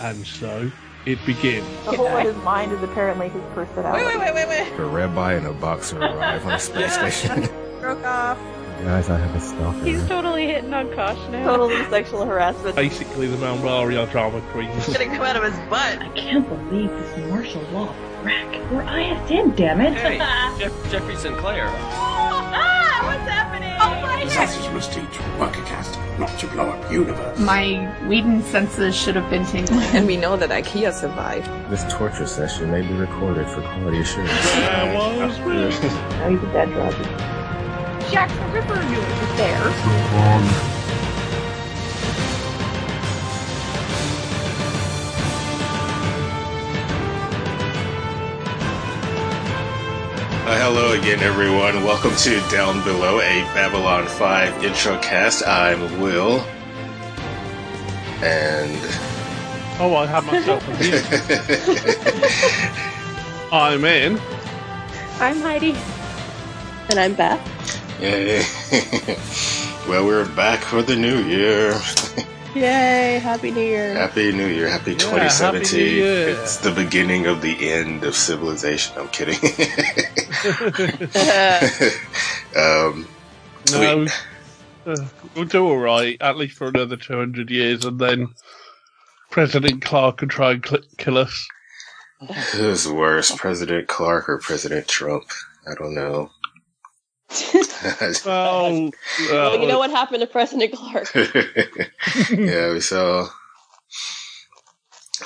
And so it begins. The hole in his mind is apparently his personality. Wait, wait, wait, wait, wait. A rabbi and a boxer arrive on a space station. Broke off. Guys, I have a stalker. He's totally hitting on Kosh now. Totally sexual harassment. Basically, the Mount Mario drama queen. Gonna come out of his butt. I can't believe this martial law wreck. We're ISN, damn it. Hey, Jeff- Jeffrey Sinclair. ah, what's happening? Oh my Sausage must teach Workcast not to blow up universe. My Whedon senses should have been tingling. And we know that IKEA survived. This torture session may be recorded for quality assurance. There was me. Now he's a dead Roger. Jack the Ripper knew it was there. Hello again, everyone. Welcome to Down Below, a Babylon 5 intro cast. I'm Will. And. Oh, I have myself a view. I'm in. I'm Heidi. And I'm Beth. Yay. well, we're back for the new year. Yay, Happy New Year. Happy New Year. Happy Yeah, 2017. Happy Year. It's the beginning of the end of civilization. I'm kidding. um, No, uh, we'll do all right, at least for another 200 years, and then President Clark can try and cl- kill us. who's worse, President Clark or President Trump? I don't know. Well, Well, you know what happened to President Clark? yeah, we saw.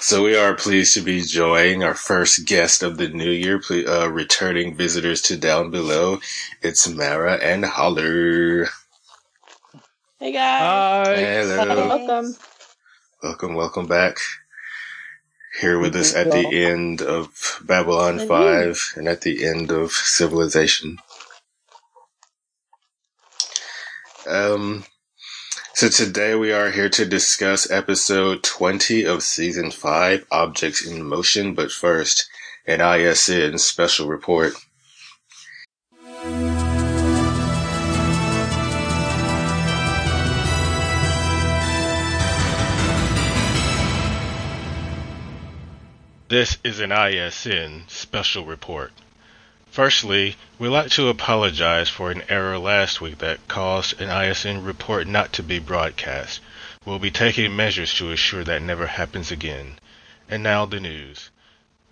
So we are pleased to be joining our first guest of the new year, uh, returning visitors to Down Below. It's Mara and Holler. Hey guys. Hi. Hello. Welcome. Welcome, welcome back. Here with us at the end of Babylon 5 and at the end of Civilization. Um, so today we are here to discuss episode 20 of season 5, Objects in Motion, but first, an ISN special report. This is an ISN special report. Firstly, we'd like to apologize for an error last week that caused an ISN report not to be broadcast. We'll be taking measures to assure that never happens again. And now the news.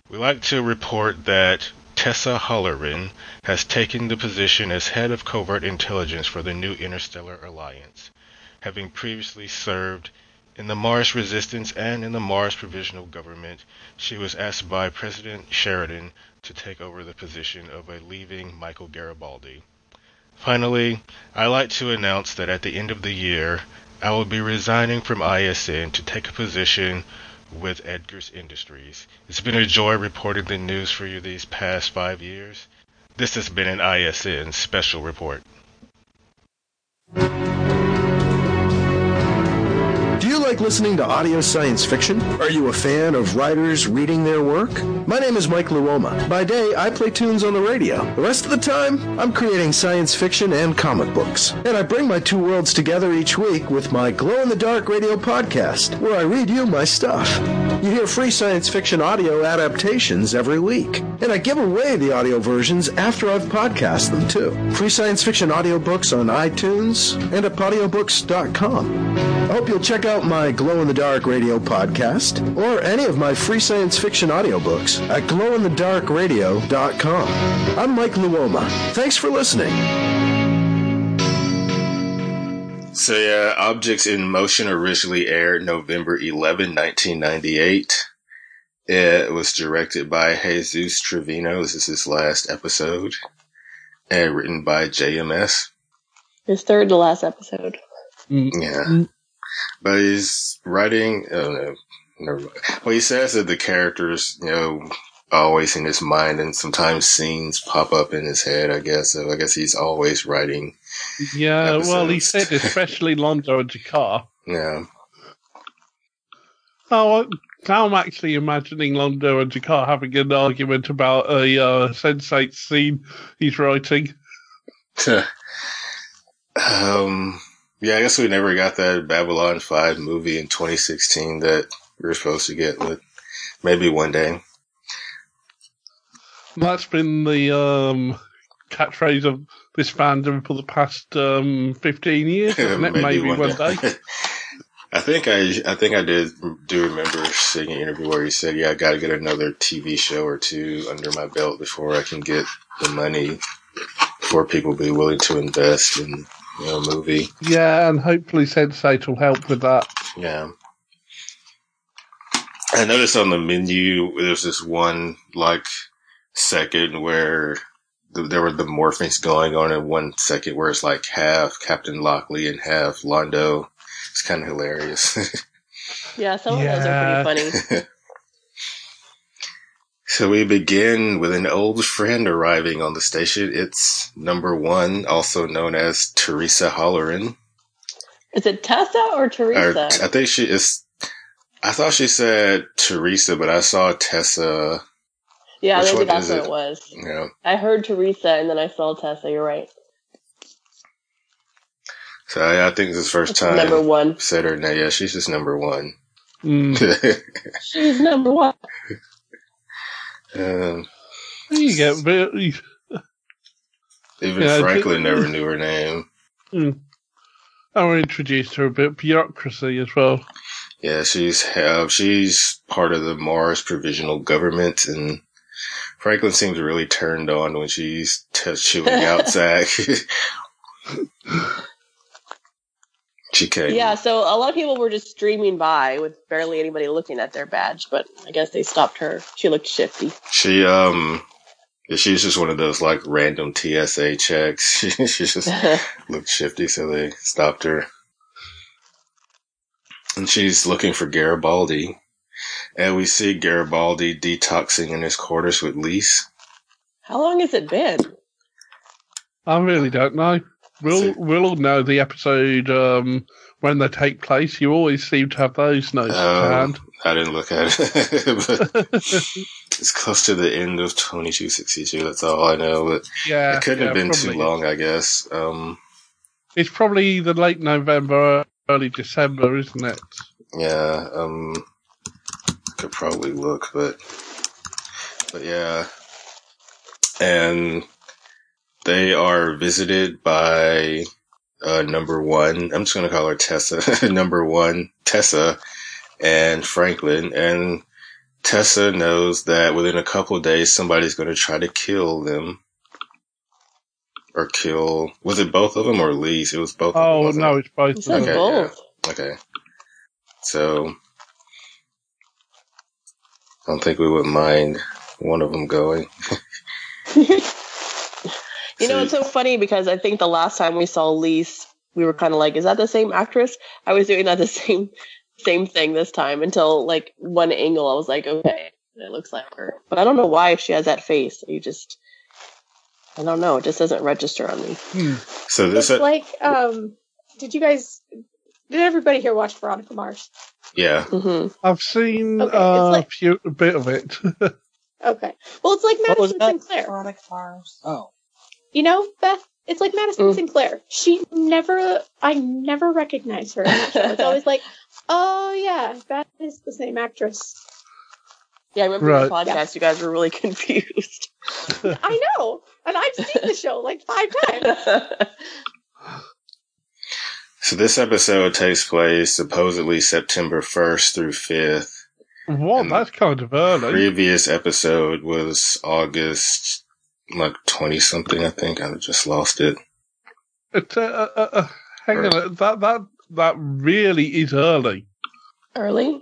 We'd like to report that Tessa Holloran has taken the position as head of covert intelligence for the new Interstellar Alliance, having previously served in the Mars Resistance and in the Mars Provisional Government. She was asked by President Sheridan to take over the position of a leaving Michael Garibaldi. Finally, I'd like to announce that at the end of the year, I will be resigning from ISN to take a position with Edgar's Industries. It's been a joy reporting the news for you these past five years. This has been an ISN special report. Do you like listening to audio science fiction? Are you a fan of writers reading their work? My name is Mike Luoma. By day, I play tunes on the radio. The rest of the time, I'm creating science fiction and comic books. And I bring my two worlds together each week with my Glow in the Dark radio podcast, where I read you my stuff. You hear free science fiction audio adaptations every week. And I give away the audio versions after I've podcast them too. Free science fiction audiobooks on iTunes and at audiobooks.com. I hope you'll check out my Glow in the Dark radio podcast or any of my free science fiction audiobooks at glowinthedarkradio.com. I'm Mike Luoma. Thanks for listening. So yeah, Objects in Motion originally aired November 11, 1998. It was directed by Jesus Trevino. This is his last episode. And written by JMS. His third to last episode. Yeah. But he's writing, I don't know. Never mind. Well, he says that the characters, you know, always in his mind and sometimes scenes pop up in his head, I guess. So I guess he's always writing. Yeah, well, he said especially Londo and G'Kar. Yeah. Oh, now I'm actually imagining Londo and G'Kar having an argument about a uh, Sense8 scene he's writing. um, yeah, I guess we never got that Babylon 5 movie in 2016 that we were supposed to get, but maybe one day. That's been the um, catchphrase of this fandom for the past um, fifteen years, isn't it? Maybe, one, day. I think I, I think I did do remember seeing an interview where he said, "Yeah, I got to get another TV show or two under my belt before I can get the money for people to be willing to invest in you know, movie." Yeah, and hopefully Sense8 will help with that. Yeah. I noticed on the menu there's this one like second where the, there were the morphings going on in one second where it's like half Captain Lockley and half Londo. It's kind of hilarious. yeah, some yeah. of those are pretty funny. so we begin with an old friend arriving on the station. It's number one, also known as Teresa Holloran. Is it Tessa or Teresa? Or, I think she is. I thought she said Teresa, but I saw Tessa. Yeah, Which maybe that's what it? it was. Yeah. I heard Teresa and then I saw Tessa. You're right. So I, I think this is the first time. Number one. Said her name. Yeah, she's just number one. Mm. she's number one. Um, you get very. Even yeah, Franklin never knew her name. Mm. I introduced to a bit bureaucracy as well. Yeah, she's uh, she's part of the Mars provisional government, and Franklin seems really turned on when she's t- chewing out Zach. She came. Yeah, so a lot of people were just streaming by with barely anybody looking at their badge, but I guess they stopped her. She looked shifty. She um she's just one of those like random TSA checks. she just looked shifty, so they stopped her. And she's looking for Garibaldi. And we see Garibaldi detoxing in his quarters with Lise. How long has it been? I really don't know. We'll we'll know the episode um, when they take place. You always seem to have those notes um, I didn't look at it. it's close to the end of twenty two sixty two. That's all I know. But yeah, it couldn't yeah, have been too long, I guess. Um, it's probably the late November, early December, isn't it? Yeah. Um, could probably look, but but yeah, and they are visited by uh, number one. I'm just going to call her Tessa. number one, Tessa and Franklin. And Tessa knows that within a couple days, somebody's going to try to kill them. Or kill, was it both of them or Lise? It was both oh, them, no, it's both of. Okay, both. Yeah. okay. So, I don't think we would mind one of them going. You know, it's so funny because I think the last time we saw Lise, we were kind of like, "Is that the same actress?" I was doing that the same same thing this time until like one angle. I was like, "Okay, it looks like her," but I don't know why she has that face. You just, I don't know. It just doesn't register on me. Hmm. So this it's like, um, did you guys? Did everybody here watch Veronica Mars? Yeah, mm-hmm. I've seen okay, uh, like, a few a bit of it. okay, well, it's like Madison Sinclair. Veronica Mars. Oh. You know, Beth, it's like Madison mm. Sinclair. She never, I never recognize her in that show. It's always like, oh yeah, that is the same actress. Yeah, I remember right. the podcast. Yeah. You guys were really confused. I know, and I've seen the show like five times. So this episode takes place supposedly September 1st through 5th. What? That's kind of early. Previous episode was August like 20 something, I think. I just lost it. It, uh, uh, uh, uh hang or, on, that, that, that really is early. Early?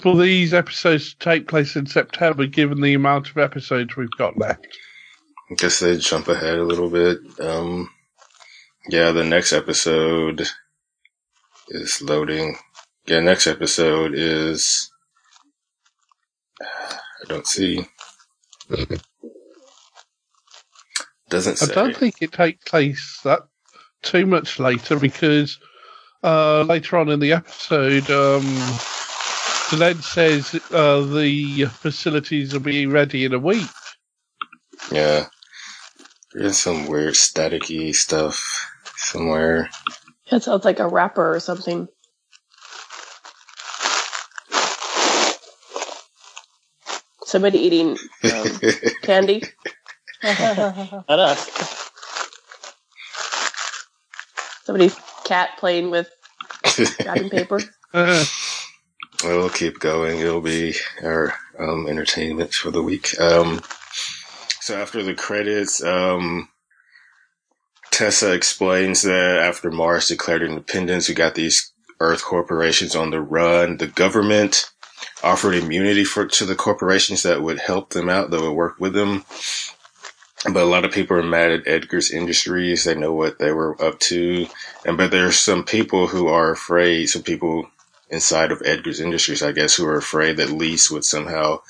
For these episodes to take place in September, given the amount of episodes we've got left. I guess they jump ahead a little bit. Um, yeah, the next episode is loading. Yeah, next episode is. I don't see. doesn't. I don't think it takes place that too much later because uh, later on in the episode, um, Glenn says uh, the facilities will be ready in a week. Yeah, there's some weird staticky stuff somewhere. That sounds like a rapper or something. Somebody eating um, candy. Not us. Somebody's cat playing with wrapping paper. We'll keep going. It'll be our um, entertainment for the week. Um, so after the credits, um, Tessa explains that after Mars declared independence, we got these Earth corporations on the run. The government offered immunity for to the corporations that would help them out, that would work with them. But a lot of people are mad at Edgar's Industries. They know what they were up to, and but there's some people who are afraid. Some people inside of Edgar's Industries, I guess, who are afraid that Lise would somehow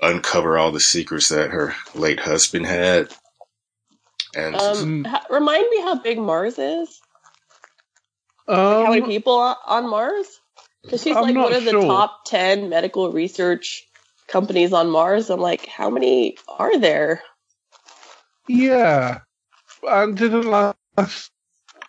uncover all the secrets that her late husband had. And Um, ha- remind me how big Mars is. Um, how many people on- on Mars? Because she's I'm like not one of the top ten medical research companies on Mars. I'm like, how many are there? Yeah, and didn't last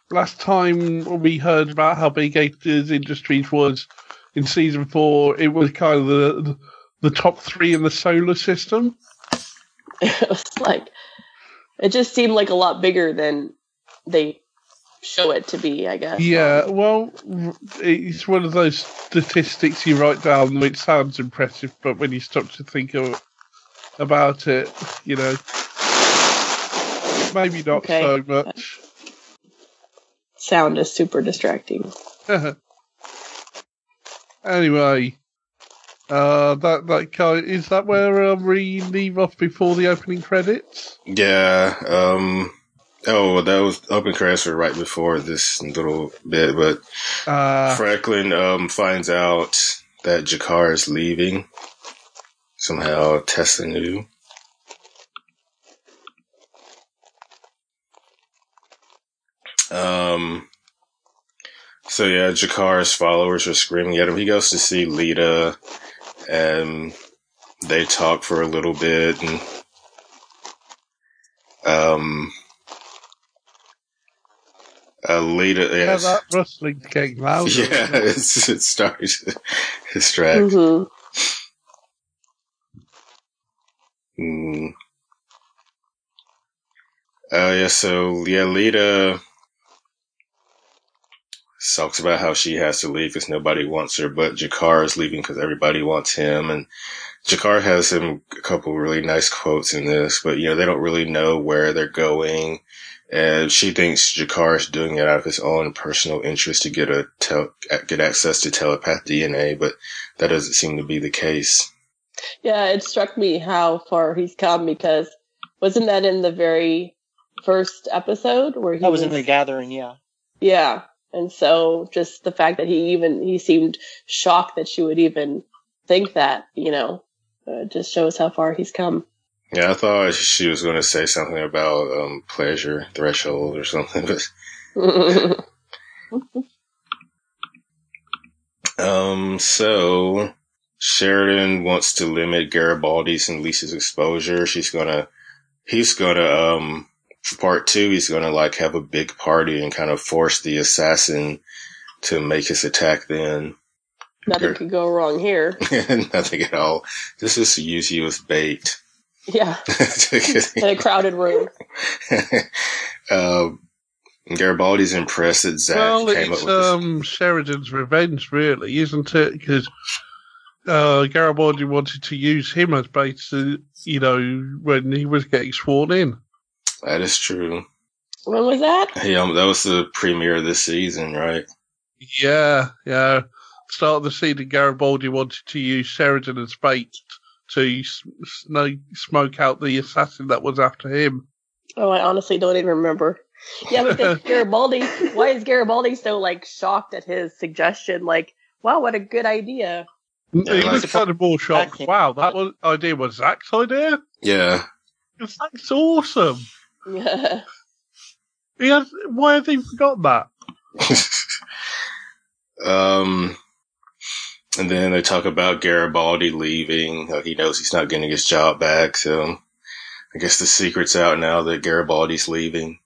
last time we heard about how big Edgar's Industries was in season four, it was kind of the the top three in the solar system. it was like, it just seemed like a lot bigger than they show it to be. I guess. Yeah, well, it's one of those statistics you write down which sounds impressive, but when you stop to think of, about it, you know, maybe not Okay. so much. Sound is super distracting. anyway, uh, that that kind is that where uh, we leave off before the opening credits? Yeah. Um. Oh, that was open credits were right before this little bit, but Uh, Franklin um finds out that G'Kar is leaving. Somehow Tessa knew. Um. So yeah, G'Kar's followers are screaming at him. He goes to see Lyta, and they talk for a little bit, and um, uh, Lyta, yeah, yes, that rustling getting louder. yeah, it's it's starting to distract. Mm-hmm. Mm. Oh yeah, so yeah, Lyta talks about how she has to leave because nobody wants her, but G'Kar is leaving because everybody wants him, and G'Kar has him a couple really nice quotes in this, but you know they don't really know where they're going, and she thinks G'Kar is doing it out of his own personal interest to get a tel- get access to telepath DNA, but that doesn't seem to be the case. Yeah, it struck me how far he's come because wasn't that in the very first episode where he That was in the gathering, yeah. Yeah. And so just the fact that he even, he seemed shocked that she would even think that, you know, uh, just shows how far he's come. Yeah, I thought she was going to say something about um, pleasure threshold or something, but um, so Sheridan wants to limit Garibaldi's and Lisa's exposure. She's gonna, he's gonna, um, part two, he's gonna like have a big party and kind of force the assassin to make his attack then. Nothing could go wrong here. Nothing at all. This is to use you as bait. Yeah. in a crowded room. um, Garibaldi's impressed that Zach well, came it's up with this. um, Sheridan's revenge, really, isn't it? Because uh, Garibaldi wanted to use him as bait, to, you know, when he was getting sworn in. That is true. When was that? Hey, um, that was the premiere of this season, right? Yeah, yeah. Start of the season, Garibaldi wanted to use Sheridan as bait to s- smoke out the assassin that was after him. Oh, I honestly don't even remember. Yeah, but then Garibaldi, why is Garibaldi so like shocked at his suggestion? Like, wow, what a good idea. he like- was kind of more shocked. Wow, that was, idea was Zach's idea? Yeah. Zach's awesome. Yeah. He has, why have they forgotten that? Um, and then they talk about Garibaldi leaving. Uh, he knows he's not getting his job back, so I guess the secret's out now that Garibaldi's leaving.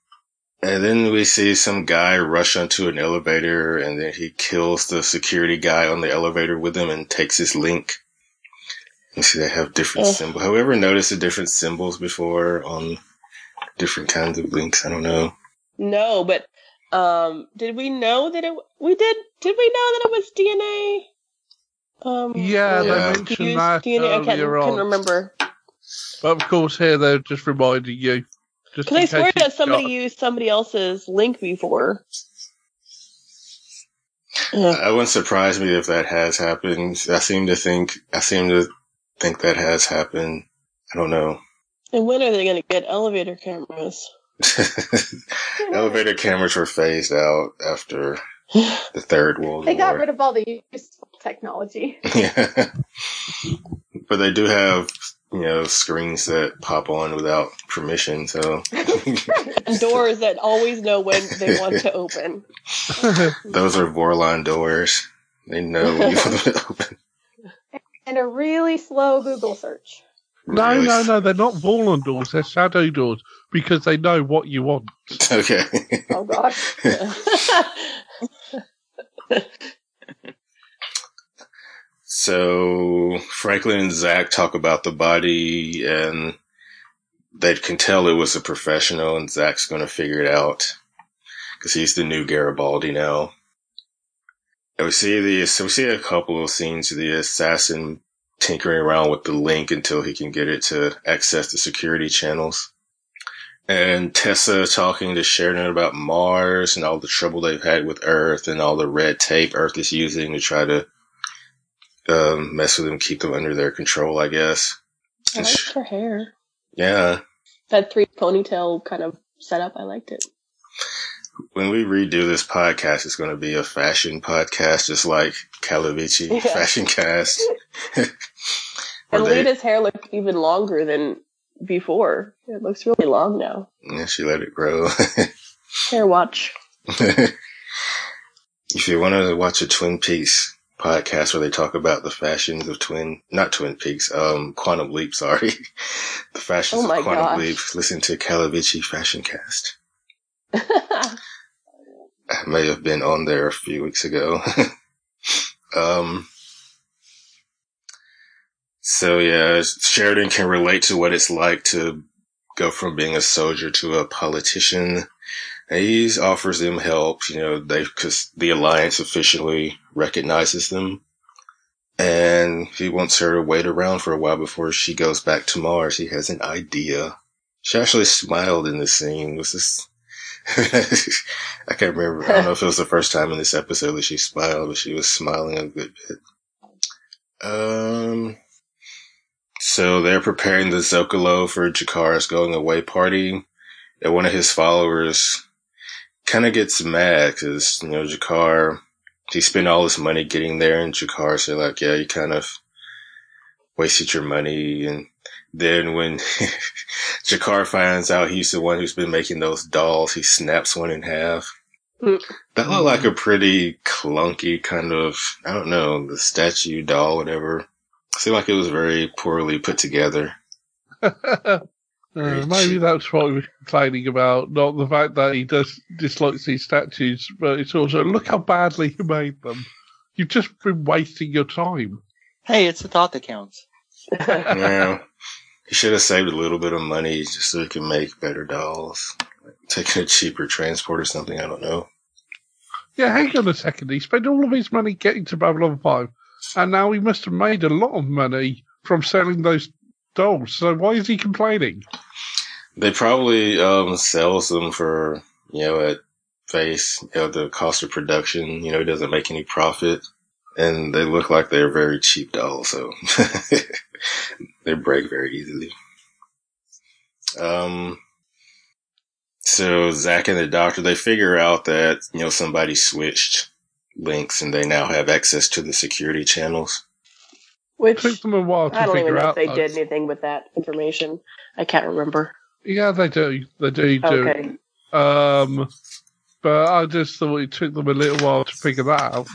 And then we see some guy rush onto an elevator, and then he kills the security guy on the elevator with him and takes his link. You see, they have different Ugh. symbols. ever noticed the different symbols before on different kinds of links? I don't know. No, but um, did we know that it? We did. Did we know that it was DNA? Um, Yeah, or they mentioned that DNA. I can't, can on. remember. But of course, here they're just reminding you. Just Because I swear that somebody forgot. used somebody else's link before. Ugh. It wouldn't surprise me if that has happened. I seem to think, I seem to think that has happened. I don't know. And when are they going to get elevator cameras? Elevator cameras were phased out after the Third World They got rid of all the useful technology. yeah. but they do have, you know, screens that pop on without permission, so And doors that always know when they want to open. those are Vorlon doors. They know when you want them to open. And a really slow Google search. No, Really? no, no, they're not Vorlon doors, they're shadow doors because they know what you want. Okay. Oh god. So Franklin and Zach talk about the body and they can tell it was a professional and Zach's going to figure it out because he's the new Garibaldi now. And we see the, so we see a couple of scenes of the assassin tinkering around with the link until he can get it to access the security channels. And Tessa talking to Sheridan about Mars and all the trouble they've had with Earth and all the red tape Earth is using to try to um, mess with them, keep them under their control, I guess. I liked her hair. Yeah. That three ponytail kind of setup, I liked it. When we redo this podcast, it's going to be a fashion podcast, just like Calavici Yeah. Fashion Cast. And they- Lyta's hair looked even longer than before. It looks really long now. yeah, she let it grow. Hair watch. if you want to watch a Twin Peaks podcast where they talk about the fashions of Twin, not Twin Peaks, um, Quantum Leap, sorry. the fashions Oh of Quantum gosh. Leap, listen to Calavici Fashion Cast. I may have been on there a few weeks ago. um, so yeah, Sheridan can relate to what it's like to go from being a soldier to a politician. And he offers them help, you know, they, cause the Alliance officially recognizes them. And he wants her to wait around for a while before she goes back to Mars. He has an idea. She actually smiled in this scene. Was this, I can't remember. I don't know if it was the first time in this episode that she smiled, but she was smiling a good bit. Um, so they're preparing the Zocalo for G'Kar's going away party. And one of his followers kind of gets mad because, you know, G'Kar, he spent all his money getting there and G'Kar said like, yeah, you kind of wasted your money. And then when G'Kar finds out he's the one who's been making those dolls, he snaps one in half. Mm. That looked like a pretty clunky kind of, I don't know, the statue doll, whatever. seemed like it was very poorly put together. Uh, maybe that's what we were complaining about, not the fact that he does dislikes these statues, but it's also look how badly he made them. You've just been wasting your time. Hey, it's the thought that counts. yeah. He should have saved a little bit of money just so he can make better dolls. Like taking a cheaper transport or something, I don't know. Yeah, hang on a second. He spent all of his money getting to Babylon 5, and now he must have made a lot of money from selling those dolls. So why is he complaining? They probably um sells them for, you know, at face, you know, the cost of production, you know, he doesn't make any profit. And they look like they're very cheap dolls, so they break very easily. Um, so Zach and the doctor, they figure out that, you know, somebody switched links and they now have access to the security channels. Which Took them a while to I don't even figure know if out. they though. did anything with that information. I can't remember. Yeah, they do. They do do. Okay. Um, but I just thought it took them a little while to figure that out.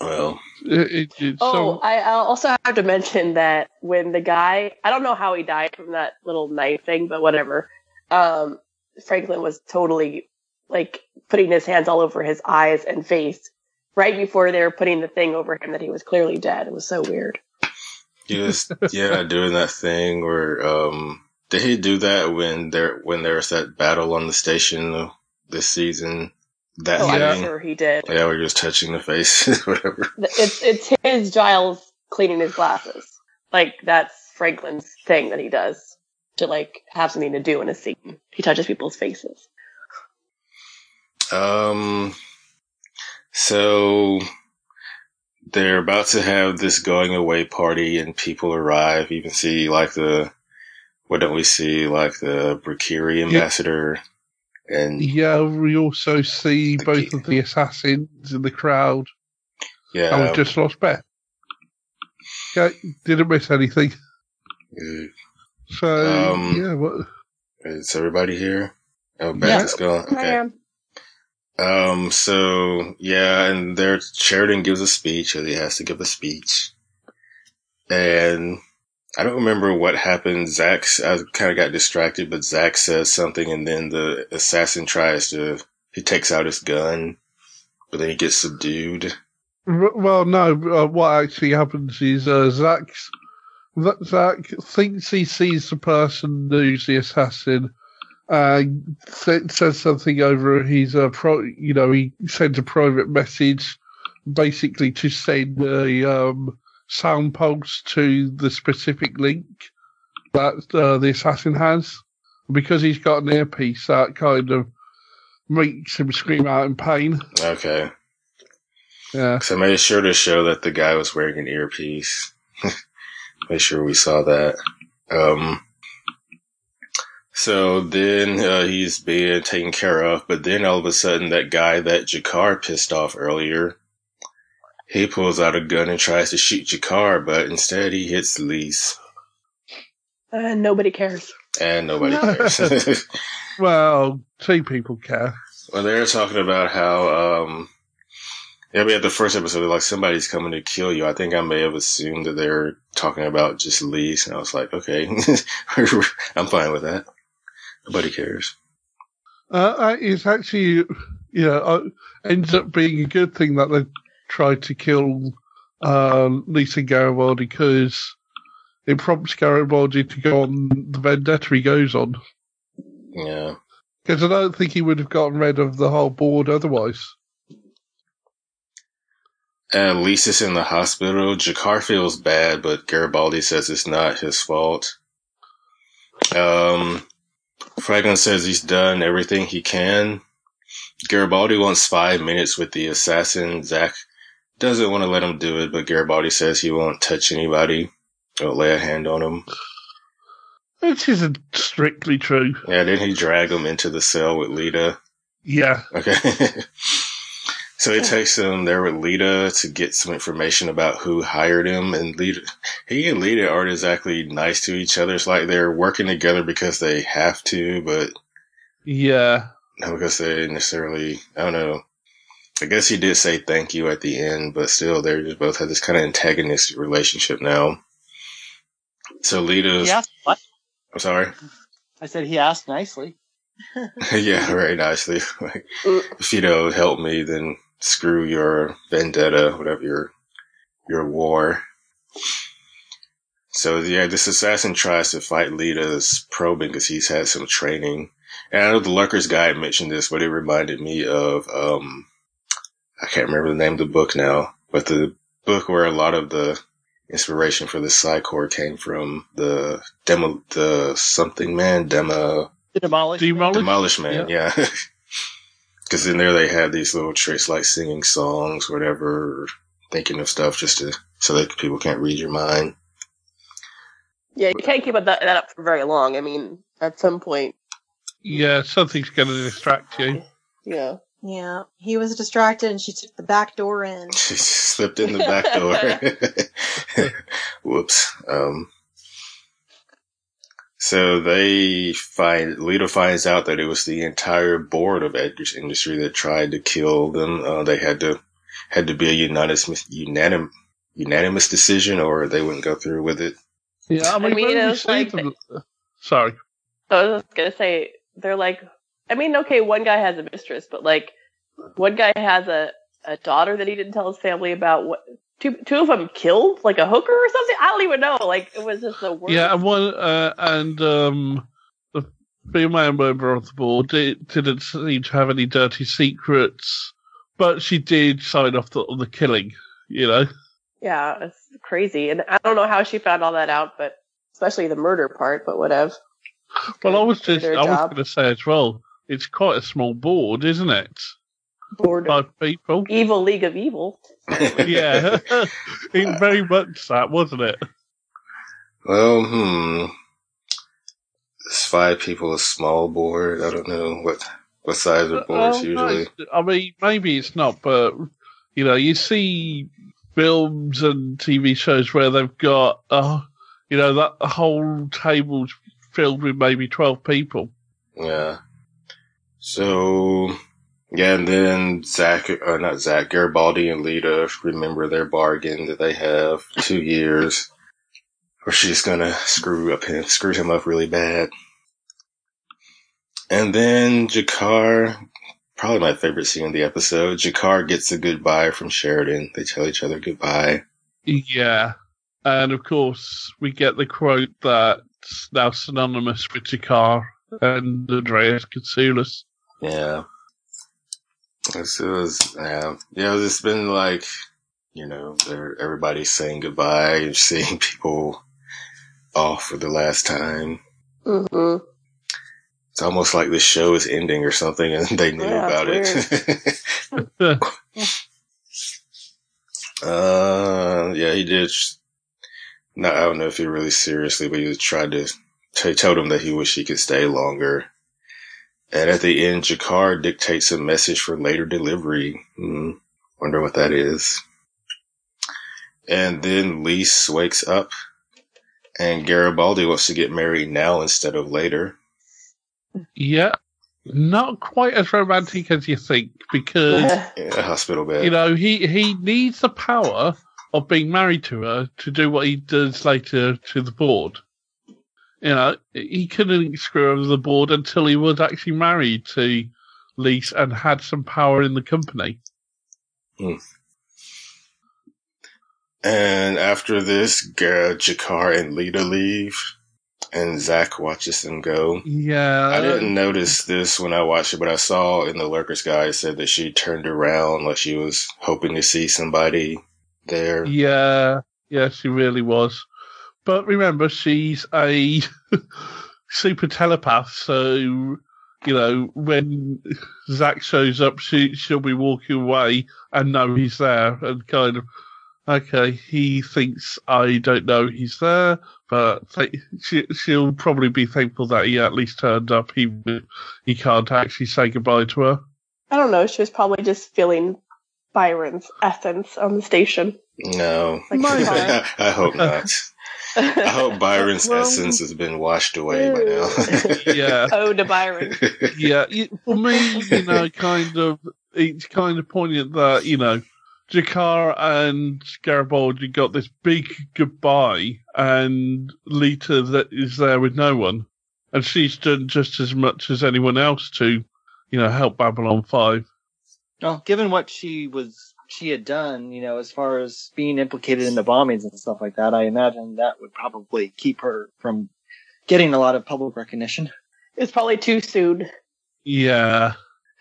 Well, It, it, it's Oh, so, I I also have to mention that when the guy, I don't know how he died from that little knife thing, but whatever. Um, Franklin was totally like putting his hands all over his eyes and face, right before they were putting the thing over him that he was clearly dead. It was so weird. Just yeah, doing that thing where um did he do that when there when there was that battle on the station this season? That Oh, thing? I'm sure he did. Yeah, we're just touching the face, whatever. It's it's his Giles cleaning his glasses. Like that's Franklin's thing that he does to like have something to do in a scene. He touches people's faces. Um, so they're about to have this going away party and people arrive. You can see like the, what don't we see? Like the Brakiri ambassador and Yeah, we also see both of the assassins in the crowd. yeah, and we've just lost Beth. Yeah, didn't miss anything. uh, So, Um, yeah, what, is everybody here? Oh, Beth Yeah. is gone. I Okay. am. Um, so yeah, and there Sheridan gives a speech, or he has to give a speech. And I don't remember what happened. Zach, I kind of got distracted, but Zach says something and then the assassin tries to, he takes out his gun, but then he gets subdued. Well, no, uh, what actually happens is uh, Zach thinks he sees the person who's the assassin and sa- says something over his, uh, pro, you know, he sends a private message basically to send a um, sound pulse to the specific link that uh, the assassin has. Because he's got an earpiece, that kind of makes him scream out in pain. Okay. Yeah. So I made sure to show that the guy was wearing an earpiece. Make sure we saw that. Um, so then uh, he's being taken care of, but then all of a sudden, that guy that G'Kar pissed off earlier, he pulls out a gun and tries to shoot G'Kar, but instead he hits Lise, And Uh, nobody cares. and nobody cares. Well, two people care. Well, they were talking about how, um, yeah, we had the first episode, like somebody's coming to kill you. I think I may have assumed that they were talking about just Lise, and I was like, okay, I'm fine with that. Nobody cares. Uh, uh, it's actually, you know, uh, ends up being a good thing that they tried to kill uh, Lisa Garibaldi because it prompts Garibaldi to go on the vendetta he goes on. Yeah. Because I don't think he would have gotten rid of the whole board otherwise. And Lisa's in the hospital. G'Kar feels bad, but Garibaldi says it's not his fault. Um, Franklin says he's done everything he can. Garibaldi wants five minutes with the assassin. Zach doesn't want to let him do it, but Garibaldi says he won't touch anybody or lay a hand on him. Which isn't strictly true. Yeah, then he drag him into the cell with Lyta. Yeah. Okay. so he takes him there with Lyta to get some information about who hired him. And Lyta, he and Lyta aren't exactly nice to each other. It's like they're working together because they have to, but Yeah. not because they necessarily, I don't know. I guess he did say thank you at the end, but still they just both have this kind of antagonistic relationship now. So Lyta's, Yeah. what? I'm sorry. I said he asked nicely. yeah, very nicely. Like, if you don't help me, then screw your vendetta, whatever your your war. So yeah, this assassin tries to fight Lyta's probing because he's had some training. And I know the Lurkers guy mentioned this, but it reminded me of um I can't remember the name of the book now, but the book where a lot of the inspiration for the Psi Corps came from the demo the something man demo Demolish. Demolish? Demolish Man, yeah. Because in there they had these little tricks like singing songs, whatever, or thinking of stuff just to so that people can't read your mind. Yeah, you can't keep that, that up for very long. I mean, at some point, Yeah, something's going to distract you. yeah. Yeah, he was distracted and she took the back door in. She slipped in the back door. Whoops. Um, so they find Lyta finds out that it was the entire board of Edgar's Industry that tried to kill them. Uh, they had to had to be a unanimous unanimous unanimous decision, or they wouldn't go through with it. Yeah, I mean, I mean, when it was see like them- Sorry. I was just gonna say they're like, I mean, okay, one guy has a mistress, but like, one guy has a a daughter that he didn't tell his family about. What two two of them killed like a hooker or something? I don't even know. Like it was just the worst. Yeah, and one uh, and um, the female member of the board did, didn't seem to have any dirty secrets, but she did sign off the, on the killing. You know. Yeah, it's crazy, and I don't know how she found all that out, but especially the murder part. But whatever. Well, I was just I was going to say as well. It's quite a small board, isn't it? Board Five people. Evil League of Evil. yeah, it very much that, wasn't it? Well, hmm. Is five people a small board? I don't know what what size of boards Well, usually. no, I mean, maybe it's not, but you know, you see films and TV shows where they've got, uh, you know, that whole table filled with maybe twelve people. Yeah. So, yeah, and then Zach, uh, not Zach, Garibaldi and Lyta remember their bargain that they have two years, or she's gonna screw up him, screw him up really bad. And then G'Kar, probably my favorite scene in the episode, G'Kar gets a goodbye from Sheridan. They tell each other goodbye. Yeah, and of course we get the quote that's now synonymous with G'Kar and Andreas Katsoulis. Yeah. This was, yeah, yeah, it's been like, you know, everybody's saying goodbye and seeing people off for the last time. Mm-hmm. It's almost like the show is ending or something and they knew Yeah, about it. uh, yeah, he did. sh- No, I don't know if he really seriously, but he tried to, he told him that he wished he could stay longer. And at the end, G'Kar dictates a message for later delivery. Hmm. Wonder what that is. And then Lise wakes up and Garibaldi wants to get married now instead of later. Yeah, not quite as romantic as you think because In a hospital bed. you know he he needs the power of being married to her to do what he does later to the board. You know, he couldn't screw over the board until he was actually married to Lise and had some power in the company. Hmm. And after this, Gar- G'Kar and Lyta leave, and Zach watches them go. Yeah, I didn't notice this when I watched it, but I saw in the Lurkers guide said that she turned around like she was hoping to see somebody there. Yeah, yeah, she really was. But remember, she's a super telepath, so you know when Zach shows up, she she'll be walking away and know he's there, and kind of okay, he thinks I don't know he's there, but th- she she'll probably be thankful that he at least turned up. He he can't actually say goodbye to her. I don't know. She was probably just feeling Byron's essence on the station. No, Like I hope not. I hope Byron's Well- essence has been washed away by now. Yeah. Oh, to Byron. yeah, for me, you know, kind of, it's kind of poignant that, you know, G'Kar and Garibaldi got this big goodbye, and Lyta that is there with no one, and she's done just as much as anyone else to, you know, help Babylon Five. Well, given what she was, she had done, you know, as far as being implicated in the bombings and stuff like that, I imagine that would probably keep her from getting a lot of public recognition. It's probably too soon. Yeah.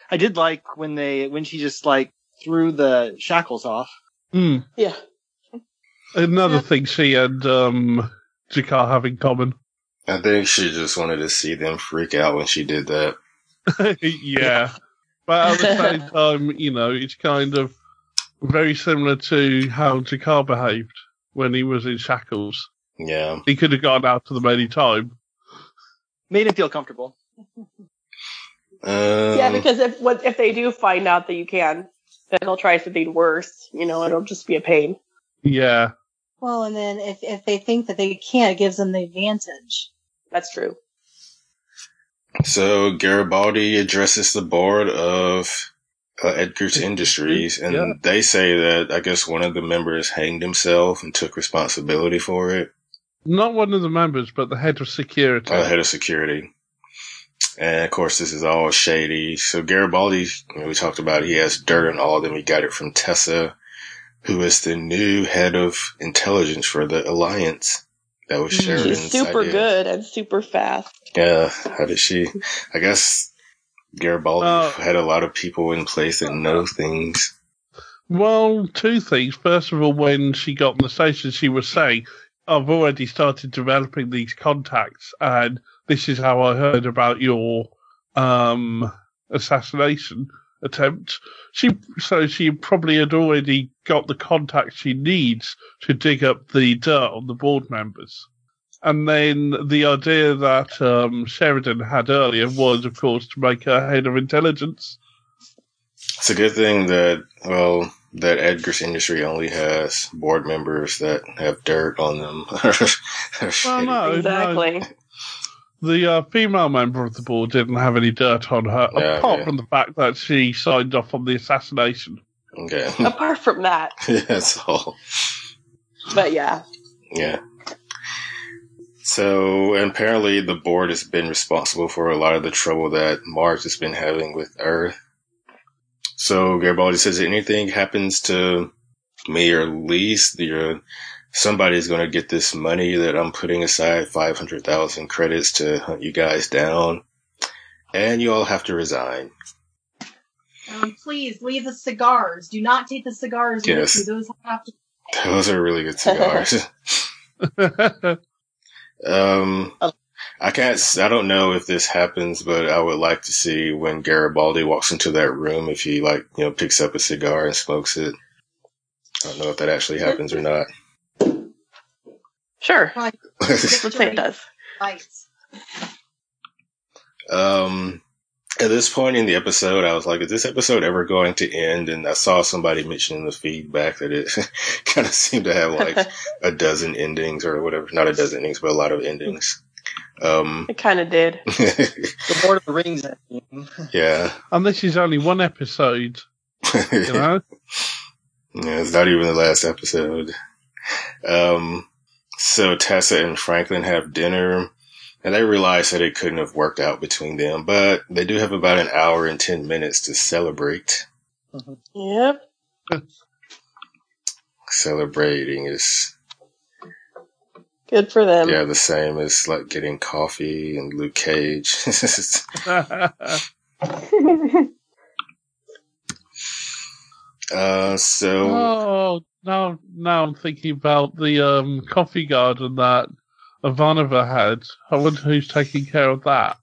I did like when they, when she just like threw the shackles off. Hmm. Yeah. Another thing she and um, G'Kar have in common. I think she just wanted to see them freak out when she did that. yeah. But at the same time, you know, it's kind of very similar to how G'Kar behaved when he was in shackles. Yeah. He could have gone out to them any time. Made him feel comfortable. Um, yeah, because if what if they do find out that you can, then they'll try something worse. You know, it'll just be a pain. Yeah. Well, and then if, if they think that they can't, it gives them the advantage. That's true. So Garibaldi addresses the board of uh, Edgar's Industries, and Yeah. they say that I guess one of the members hanged himself and took responsibility for it. Not one of the members, but the head of security. Uh, head of security. And of course, this is all shady. So Garibaldi, you know, we talked about, he has dirt on all of them. He got it from Tessa, who is the new head of intelligence for the Alliance. That was Sheridan's She's super idea. good and super fast. Yeah, how did she? I guess Garibaldi had a lot of people in place that know things. Well, two things. First of all, when she got on the station, she was saying, I've already started developing these contacts, and this is how I heard about your um, assassination attempt. She so she probably had already got the contacts she needs to dig up the dirt on the board members. And then the idea that um, Sheridan had earlier was, of course, to make her head of intelligence. It's a good thing that, well, that Edgar's industry only has board members that have dirt on them. Well, no, no. The uh, female member of the board didn't have any dirt on her, Yeah, apart yeah. from the fact that she signed off on the assassination. Okay. Apart from that, That's all. but yeah. Yeah. So and apparently the board has been responsible for a lot of the trouble that Mars has been having with Earth. So Garibaldi says if anything happens to me or Lise, you're, somebody's going to get this money that I'm putting aside, 500,000 credits to hunt you guys down. And you all have to resign. Um, please leave the cigars. Do not take the cigars Yes. with you. Those have to. Those are really good cigars. um, I can't. I don't know if this happens, but I would like to see when Garibaldi walks into that room if he like you know picks up a cigar and smokes it. I don't know if that actually happens or not. Sure. Let's say it does. Lights. Um, at this point in the episode, I was like, is this episode ever going to end? And I saw somebody mention in the feedback that it kind of seemed to have like a dozen endings or whatever. Not a dozen endings, but a lot of endings. Um, It kind of did. The Lord of the Rings ending. yeah. And this is only one episode, you know? Yeah, it's not even the last episode. Um, so Tessa and Franklin have dinner, and they realize that it couldn't have worked out between them, but they do have about an hour and ten minutes to celebrate. Yep. Celebrating is, Good for them. yeah, the same as like getting coffee and Luke Cage. uh, so, oh, now, now I'm thinking about the um, coffee garden that Ivanova had. I wonder who's taking care of that.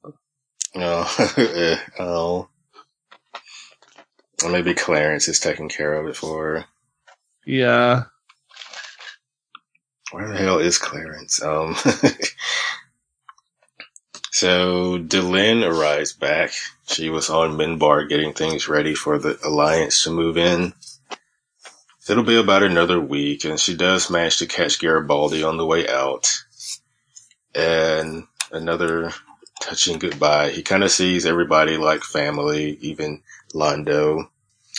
oh, eh, oh. Or maybe Clarence is taking care of it for her. Yeah. Where the hell is Clarence? Um, so Delenn arrives back. She was on Minbar getting things ready for the Alliance to move in. It'll be about another week, and she does manage to catch Garibaldi on the way out. And another touching goodbye. He kind of sees everybody like family, even Londo.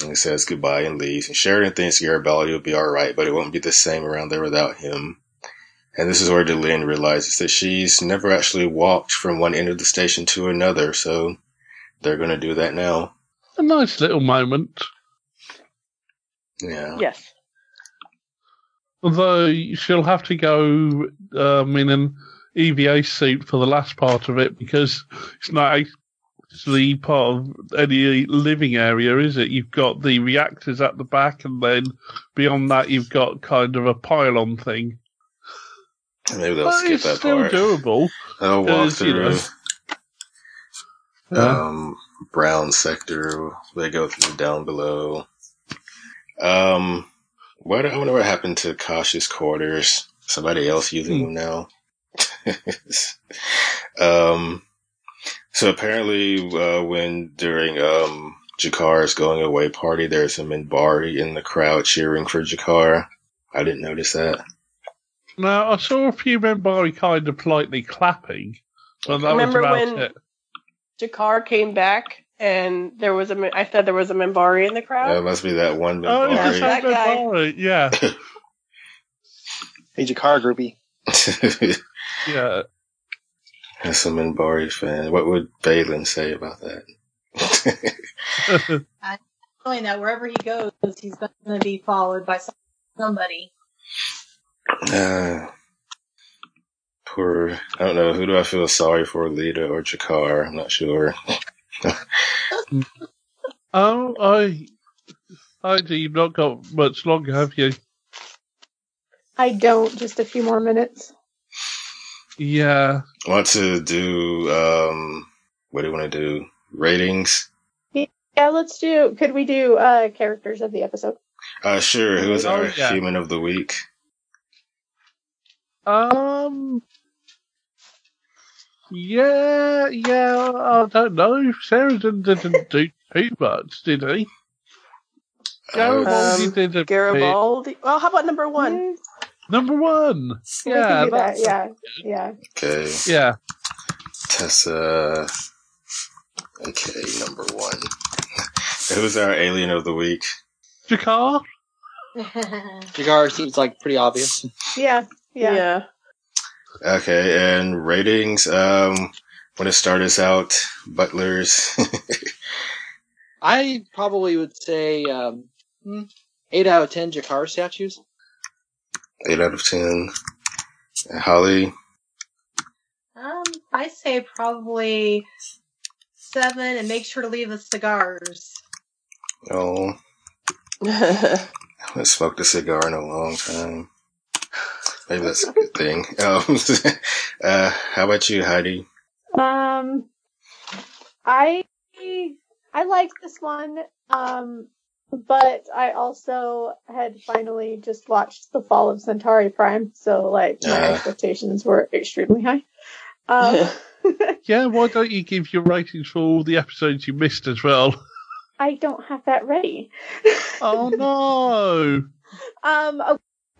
And he says goodbye and leaves. And Sheridan thinks Garibaldi will be alright, but it won't be the same around there without him. And this is where Delenn realizes that she's never actually walked from one end of the station to another, so they're gonna do that now. A nice little moment. Yeah. Yes. Although she'll have to go um, in an EVA suit for the last part of it because it's not actually part of any living area, is it? You've got the reactors at the back, and then beyond that, you've got kind of a pylon thing. Maybe they'll But skip it's that still part. doable. They'll walk 'cause, you through know, um, brown sector. They go through down below. Um, what I wonder what happened to Kosh's quarters. Somebody else using them now. um, so apparently, uh, when during um G'Kar's going away party, there's a Minbari in the crowd cheering for G'Kar. I didn't notice that. Now, I saw a few Minbari kind of politely clapping, but that Remember was about when- it. G'Kar came back and there was a. I said there was a Minbari in the crowd. That must be that one Minbari. it's That that guy. Minbari, yeah. Hey, G'Kar groupie. Yeah. As a Minbari fan, what would Balin say about that? I'm feeling that wherever he goes, he's going to be followed by somebody. Uh, poor, I don't know, who do I feel sorry for, Lyta or G'Kar? I'm not sure. Oh, I, I do. You've not got much longer, have you? I don't. Just a few more minutes. Yeah. want to do, um, what do you want to do? Ratings? Yeah, let's do. Could we do uh characters of the episode? Uh, sure. Who is Oh, our yeah. human of the week? Um. Yeah, yeah. I don't know. Sarah didn't, didn't do too much, did he? Garibaldi Um, did a bit. Garibaldi. Well, how about number one? Number one. we Yeah, can do that. that's- Yeah, yeah. Okay. Yeah. Tessa. Okay, number one. Who's our alien of the week? G'Kar. G'Kar seems like pretty obvious. Yeah, yeah. Yeah. Okay, and ratings. Um, want to start us out, butlers? I probably would say um, hmm, eight out of ten G'Kar statues. Eight out of ten. Holly. Um, I say probably seven, and make sure to leave the cigars. Oh, I haven't smoked a cigar in a long time. Maybe that's a good thing. Um, uh, how about you, Heidi? Um, I I like this one. Um, but I also had finally just watched the Fall of Centauri Prime, so like my Ah. expectations were extremely high. Um, Yeah, why don't you give your ratings for all the episodes you missed as well? I don't have that ready. Oh no! Um,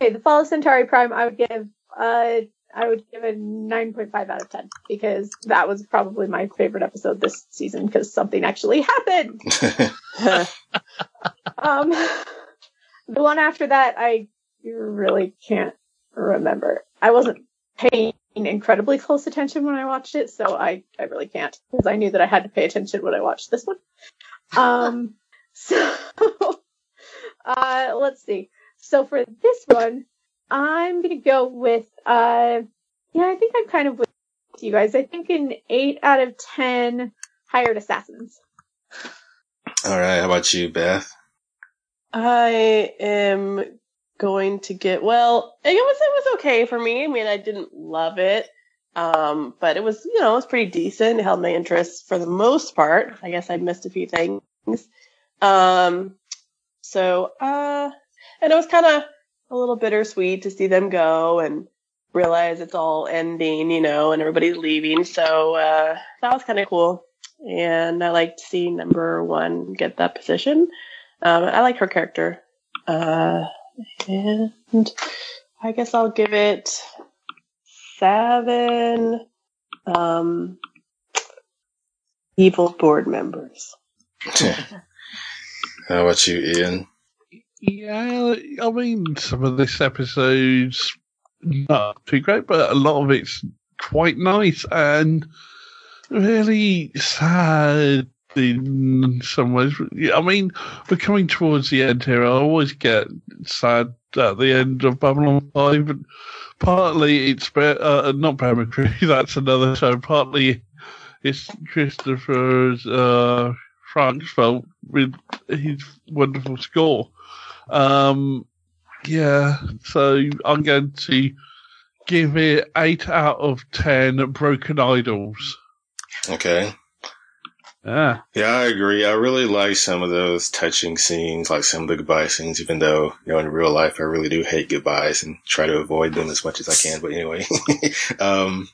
okay, the Fall of Centauri Prime, I would give, uh, I would give a 9.5 out of 10 because that was probably my favorite episode this season because something actually happened. um, the one after that, I really can't remember. I wasn't paying incredibly close attention when I watched it, so I, I really can't because I knew that I had to pay attention when I watched this one. Um, so, uh, let's see. So for this one, I'm gonna go with, uh, yeah, I think I'm kind of with you guys. I think an 8 out of 10 hired assassins. All right, how about you, Beth? I am going to get well. It was it was okay for me. I mean, I didn't love it, um, but it was you know it was pretty decent. It held my interest for the most part. I guess I missed a few things. Um, so uh, and it was kind of a little bittersweet to see them go and realize it's all ending, you know, and everybody's leaving. So uh, that was kind of cool. And I liked seeing number one get that position. Um, I like her character. Uh, and I guess I'll give it seven, um, evil board members. How about you, Ian? Yeah, I mean, some of this episode's not too great, but a lot of it's quite nice and really sad in some ways. I mean, we're coming towards the end here. I always get sad at the end of Babylon 5, and partly it's uh, not Bear McCreary, that's another show. Partly it's Christopher's uh, Franke's fault with his wonderful score. Um, yeah, so I'm going to give it 8 out of 10 Broken Idols. Okay. Yeah. Yeah, I agree. I really like some of those touching scenes, like some of the goodbye scenes, even though, you know, in real life, I really do hate goodbyes and try to avoid them as much as I can. But anyway, um,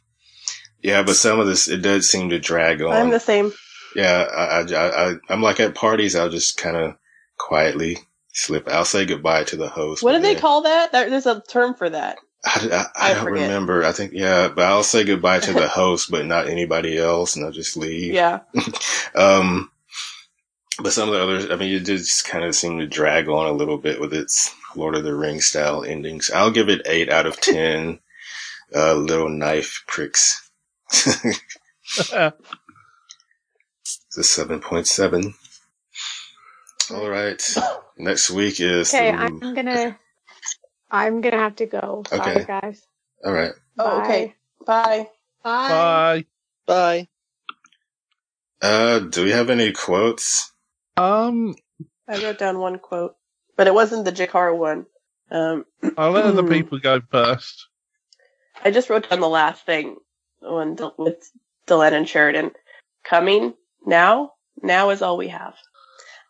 yeah, but some of this, it does seem to drag on. I'm the same. Yeah, I, I, I, I'm like at parties, I'll just kind of quietly slip. I'll say goodbye to the host. What do they then- call that? There's a term for that. I, I, I I don't forget. remember. I think, yeah, but I'll say goodbye to the host, but not anybody else, and I'll just leave. Yeah. Um, but some of the others, I mean, it just kind of seemed to drag on a little bit with its Lord of the Rings style endings. I'll give it eight out of ten. uh, little knife pricks. It's a seven point seven. All right. Next week is Okay, I'm gonna. I'm gonna have to go. Sorry, Okay. guys. all right. Oh, okay. Bye. Bye. Bye. Bye. Uh, do we have any quotes? Um, I wrote down one quote, but it wasn't the G'Kar one. Um, I'll let other people go first. I just wrote down the last thing when Del- with Delenn and Sheridan. Coming now. Now is all we have.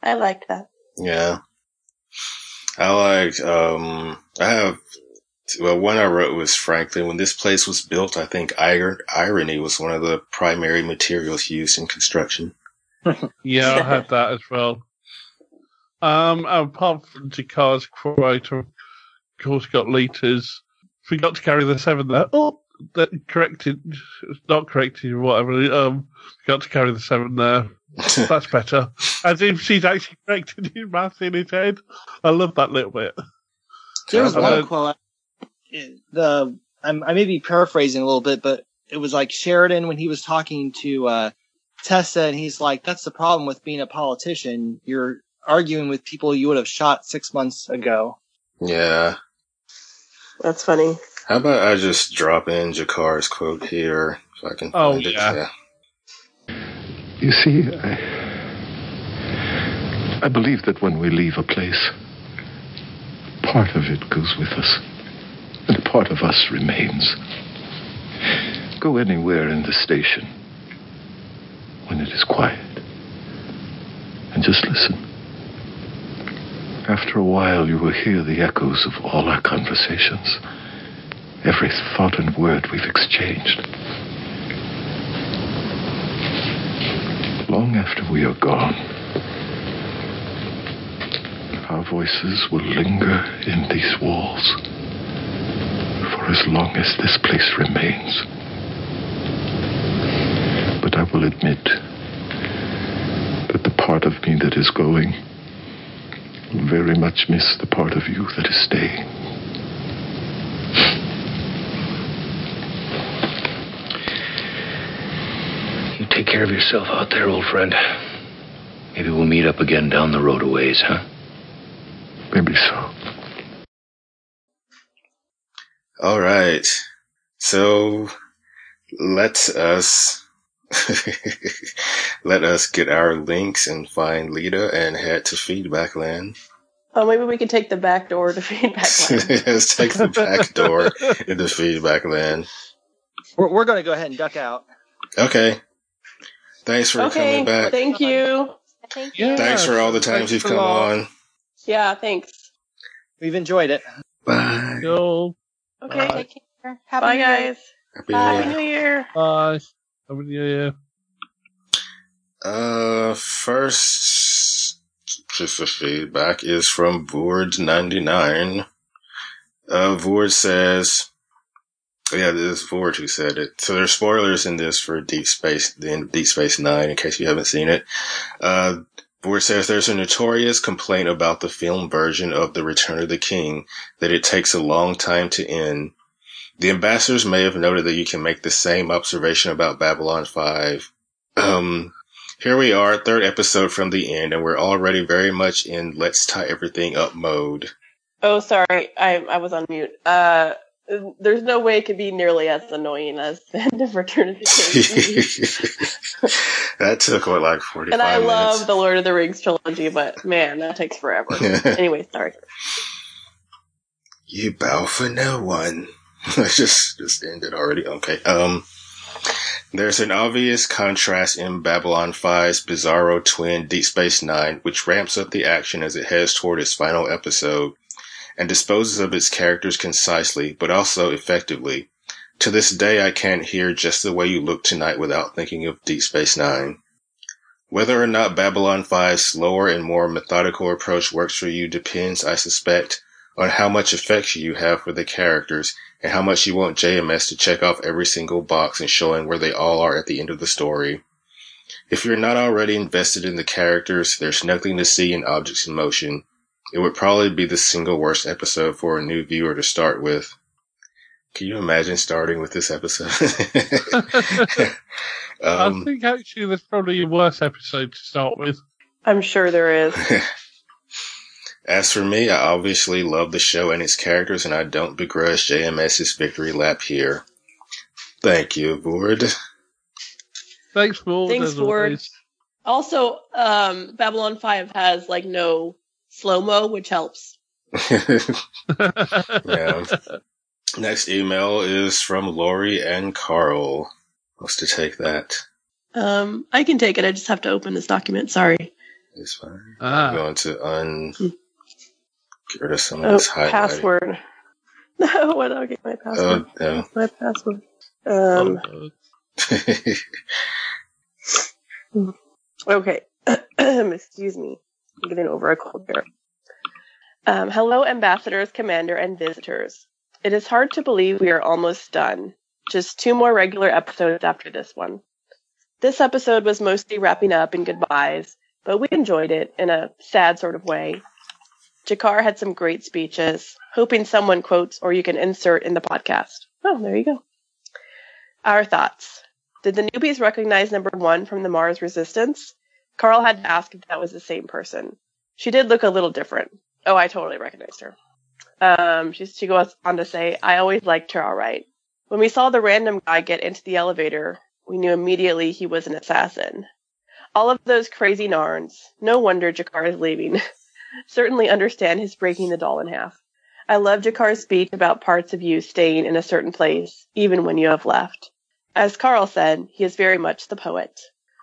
I liked that. Yeah. I like, um, I have, well, one I wrote was Franklin. When this place was built, I think ir- irony was one of the primary materials used in construction. Yeah, I had that as well. Um, apart from G'Kar's quote, of course, got liters. Forgot to carry the seven there. Oh, that corrected, not corrected, whatever. Um, forgot to carry the seven there. That's better. As if she's actually corrected his math in his head. I love that little bit. There was Uh, one quote. The I'm, I may be paraphrasing a little bit, but it was like Sheridan when he was talking to uh, Tessa, and he's like, "That's the problem with being a politician. You're arguing with people you would have shot six months ago." Yeah. That's funny. How about I just drop in G'Kar's quote here if I can Oh, find it? yeah. You see, I, I believe that when we leave a place, part of it goes with us, and a part of us remains. Go anywhere in the station when it is quiet, and just listen. After a while, you will hear the echoes of all our conversations, every thought and word we've exchanged. Long after we are gone, our voices will linger in these walls for as long as this place remains. But I will admit that the part of me that is going will very much miss the part of you that is staying. You take care of yourself out there, old friend. Maybe we'll meet up again down the road a ways, huh? Maybe so. All right. So let us let us get our links and find Lyta and head to Feedback Land. Oh, maybe we could take the back door to feedback. Land. Let's take the back door into Feedback Land. We're, we're going to go ahead and duck out. Okay. Thanks for okay. coming back. Thank you. Thanks for all the times you've come on. Yeah. Thanks. We've enjoyed it. Bye. Yo. Okay. Bye. Take care. Happy Bye, New Year. guys. Happy Happy New New Year. Bye. Happy New Year. Uh, first piece of feedback is from Vord99. Uh, Vord says, yeah, this is Vord who said it. So there's spoilers in this for Deep Space, the end of Deep Space Nine, in case you haven't seen it. Uh, Vord says there's a notorious complaint about the film version of The Return of the King that it takes a long time to end. The ambassadors may have noted that you can make the same observation about Babylon 5. Um, here we are, third episode from the end, and we're already very much in let's tie everything up mode. Oh, sorry. I I was on mute. Uh, there's no way it could be nearly as annoying as the end of Return of the King. that took what, like 45 and I minutes? love the Lord of the Rings trilogy, but man, that takes forever. anyway, sorry. You bow for no one. Let's just, just ended already. Okay. Um, there's an obvious contrast in Babylon 5's bizarro twin Deep Space Nine, which ramps up the action as it heads toward its final episode and disposes of its characters concisely, but also effectively. To this day, I can't hear just the way you look tonight without thinking of Deep Space Nine. Whether or not Babylon 5's slower and more methodical approach works for you depends, I suspect, on how much affection you have for the characters and how much you want JMS to check off every single box and showing where they all are at the end of the story. If you're not already invested in the characters, there's nothing to see in Objects in Motion. It would probably be the single worst episode for a new viewer to start with. Can you imagine starting with this episode? I um, think actually there's probably a worse episode to start with. I'm sure there is. as for me, I obviously love the show and its characters, and I don't begrudge JMS's victory lap here. Thank you, Vord. Thanks, Vord. Thanks, as Vord. Also, um, Babylon 5 has like no slow mo, which helps. yeah. Next email is from Lori and Carl. Wants to take that. Um, I can take it. I just have to open this document. Sorry. It's fine. Ah. I'm going to un get rid of some of Oh, this highlighting. password. No, what? I'll get my password. Oh, no. My password. Um, okay. Excuse me. Getting over a cold. Um, hello, ambassadors, commander, and visitors. It is hard to believe we are almost done. Just two more regular episodes after this one. This episode was mostly wrapping up and goodbyes, but we enjoyed it in a sad sort of way. G'Kar had some great speeches, hoping someone quotes or you can insert in the podcast. Oh, there you go. Our thoughts. Did the newbies recognize number one from the Mars Resistance? Carl had to ask if that was the same person. She did look a little different. Oh, I totally recognized her. Um, she, she goes on to say, I always liked her all right. When we saw the random guy get into the elevator, we knew immediately he was an assassin. All of those crazy Narns. No wonder G'Kar is leaving. Certainly understand his breaking the doll in half. I love G'Kar's speech about parts of you staying in a certain place, even when you have left. As Carl said, he is very much the poet.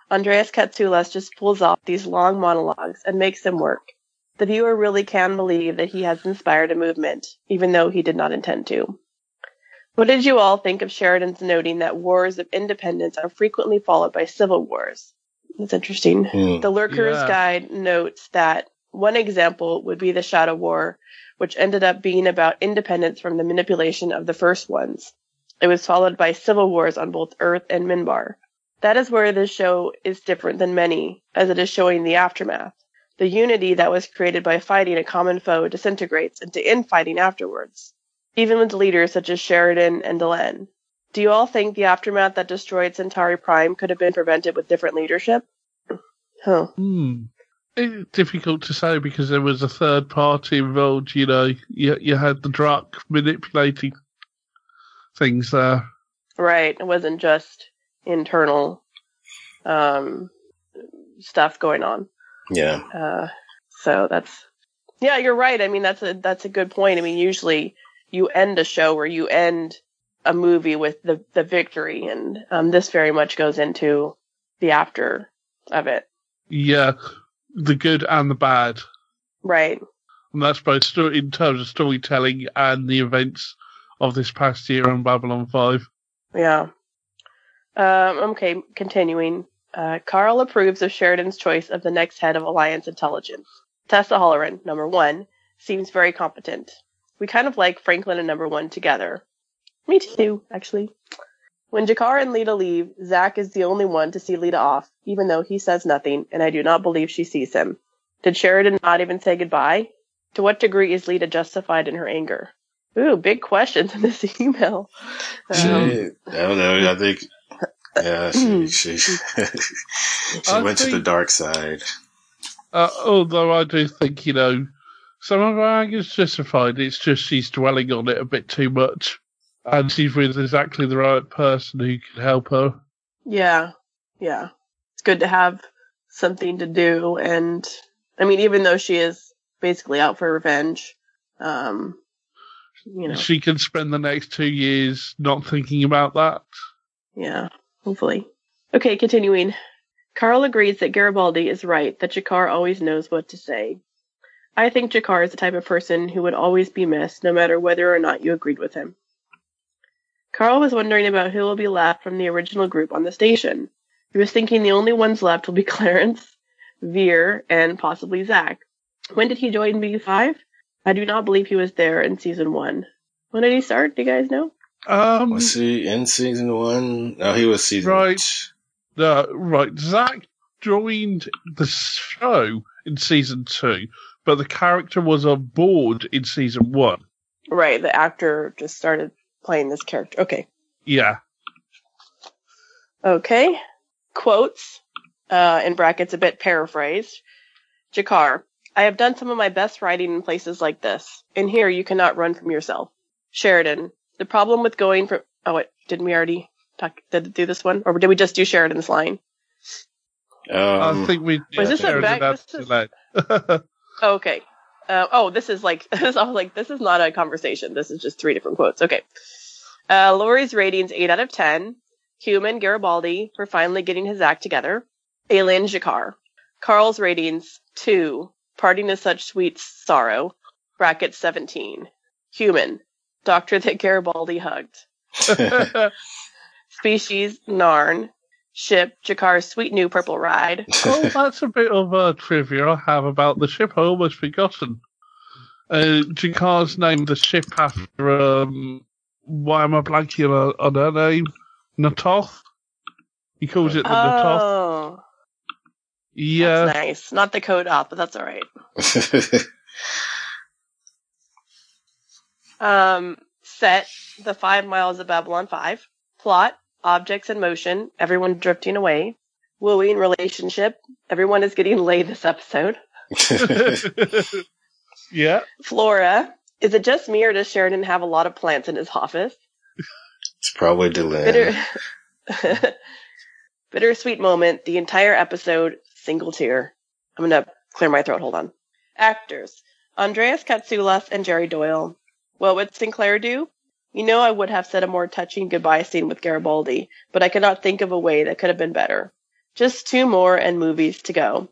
Andreas Katsoulas just pulls off these long monologues and makes them work. The viewer really can believe that he has inspired a movement, even though he did not intend to. What did you all think of Sheridan's noting that wars of independence are frequently followed by civil wars? That's interesting. Hmm. The Lurker's Yeah. Guide notes that one example would be the Shadow War, which ended up being about independence from the manipulation of the first ones. It was followed by civil wars on both Earth and Minbar. That is where this show is different than many, as it is showing the aftermath. The unity that was created by fighting a common foe disintegrates into infighting afterwards, even with leaders such as Sheridan and Delenn. Do you all think the aftermath that destroyed Centauri Prime could have been prevented with different leadership? Huh. Hmm. It's difficult to say because there was a third party involved. You know, you you had the Drakh manipulating things there. Right. It wasn't just internal um, stuff going on. Yeah. Uh, so that's yeah, you're right. I mean, that's a that's a good point. I mean, usually you end a show or you end a movie with the the victory, and um, this very much goes into the after of it. Yeah, the good and the bad, Right. and that's both sto- in terms of storytelling and the events of this past year on Babylon Five. Yeah. Um, okay, continuing. Uh, Carl approves of Sheridan's choice of the next head of Alliance Intelligence. Tessa Holloran, number one, seems very competent. We kind of like Franklin and number one together. Me too, actually. When G'Kar and Lyta leave, Zack is the only one to see Lyta off, even though he says nothing, and I do not believe she sees him. Did Sheridan not even say goodbye? To what degree is Lyta justified in her anger? Ooh, big questions in this email. Um, I don't know. I think, yeah, she, she, she I went to the dark side. Uh, although I do think you know some of her anger is justified. It's just she's dwelling on it a bit too much, and she's with exactly the right person who can help her. Yeah, yeah. It's good to have something to do, and I mean, even though she is basically out for revenge, um, you know, She can spend the next two years not thinking about that. yeah, hopefully. Okay, continuing. Carl agrees that Garibaldi is right that G'Kar always knows what to say. I think G'Kar is the type of person who would always be missed, no matter whether or not you agreed with him. Carl was wondering about who will be left from the original group on the station. He was thinking the only ones left will be Clarence, Vir, and possibly Zack. When did he join B5? I do not believe he was there in season one. When did he start? Do you guys know? Um, Was he in season one? No, he was season Right. Uh, right. Zack joined the show in season two, but the character was on board in season one. Right, the actor just started playing this character. Okay. Yeah. Okay. Quotes, uh, in brackets, a bit paraphrased. G'Kar, I have done some of my best writing in places like this. In here, you cannot run from yourself. Sheridan, the problem with going from, oh wait, didn't we already talk, did do this one? Or did we just do Sheridan's line? Um, I think we. Was this a Sheridan back- this to is- let- Okay. Uh, oh, this is like, I was like, this is not a conversation. This is just three different quotes. Okay. Uh, Lori's ratings 8 out of 10. Human Garibaldi for finally getting his act together. Alien G'Kar. Carl's ratings 2. Parting is such sweet sorrow. Bracket 17. Human. Doctor that Garibaldi hugged. Species Narn. Ship G'Kar's sweet new purple ride. oh, that's a bit of uh, trivia I have about the ship. I almost forgotten. Uh, G'Kar's named the ship after, um, why am I blanking on, on her name? Na'Toth? He calls it the Na'Toth. Oh, Yeah. that's nice. Not the code off, but that's all right. Um, set the five miles of Babylon 5. Plot, objects in motion, everyone drifting away. Wooing relationship, everyone is getting laid this episode. yeah. Flora, is it just me or does Sheridan have a lot of plants in his office? It's probably Delenn. Bitter, bittersweet moment, the entire episode, single tear. I'm gonna clear my throat, hold on. Actors, Andreas Katsoulas and Jerry Doyle. What would Sinclair do? You know I would have said a more touching goodbye scene with Garibaldi, but I could not think of a way that could have been better. Just two more and movies to go.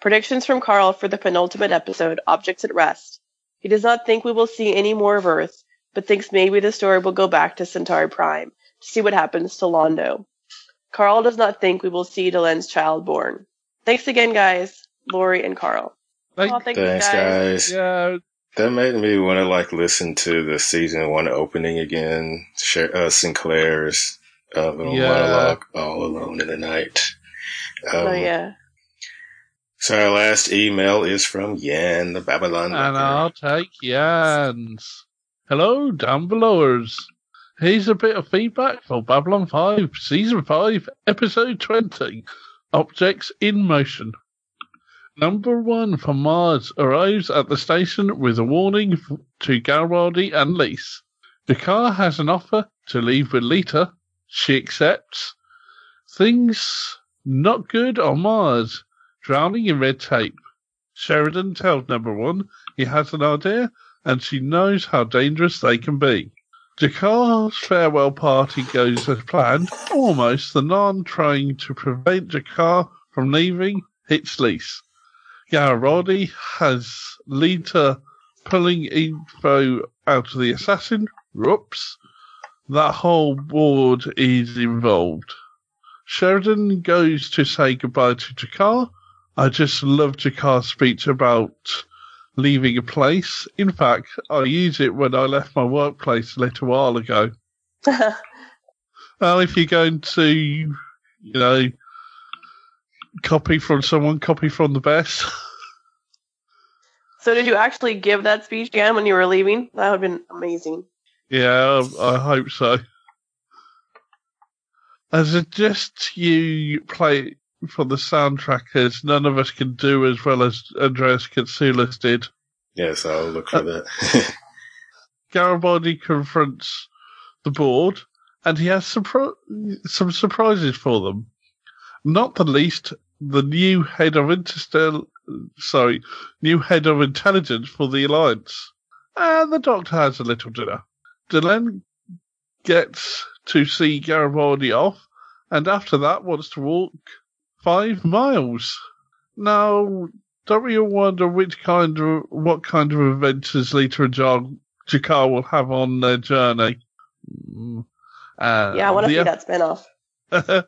Predictions from Carl for the penultimate episode, Objects at Rest. He does not think we will see any more of Earth, but thinks maybe the story will go back to Centauri Prime to see what happens to Londo. Carl does not think we will see Delenn's child born. Thanks again, guys. Lori and Carl. Thank- oh, thanks, Thanks, guys. Yeah. That made me want to like listen to the season one opening again. Sher- uh, Sinclair's uh, little Yeah. monologue, "All Alone in the Night." Um, oh yeah. So our last email is from Yan, the Babylon. And Wrecker. I'll take Jan's. Hello, down belowers. Here's a bit of feedback for Babylon 5, Season 5, Episode 20, Objects in Motion. Number one from Mars arrives at the station with a warning to Garibaldi and Lise. Car has an offer to leave with Lyta. She accepts. Things not good on Mars, drowning in red tape. Sheridan tells number one he has an idea and she knows how dangerous they can be. G'Kar's farewell party goes as planned. Almost the Narn trying to prevent G'Kar from leaving hits Lise. Garibaldi has Lyta pulling info out of the assassin. Whoops. That whole board is involved. Sheridan goes to say goodbye to G'Kar. I just love G'Kar's speech about leaving a place. In fact, I used it when I left my workplace a little while ago. Well, if you're going to, you know, copy from someone, copy from the best. So did you actually give that speech again when you were leaving? That would have been amazing. yeah, um, I hope so. I suggest you play for the soundtrack as none of us can do as well as Andreas Katsoulas did. Yes, I'll look for uh, that. Garibaldi confronts the board, and he has surpri- some surprises for them. Not the least, the new head of Interstel, sorry, new head of intelligence for the Alliance. And the Doctor has a little dinner. Delenn gets to see Garibaldi off, and after that wants to walk five miles. Now, don't you wonder which kind of what kind of adventures Lyta and Jar- G'Kar will have on their journey? Uh, yeah, I want to see that spinoff.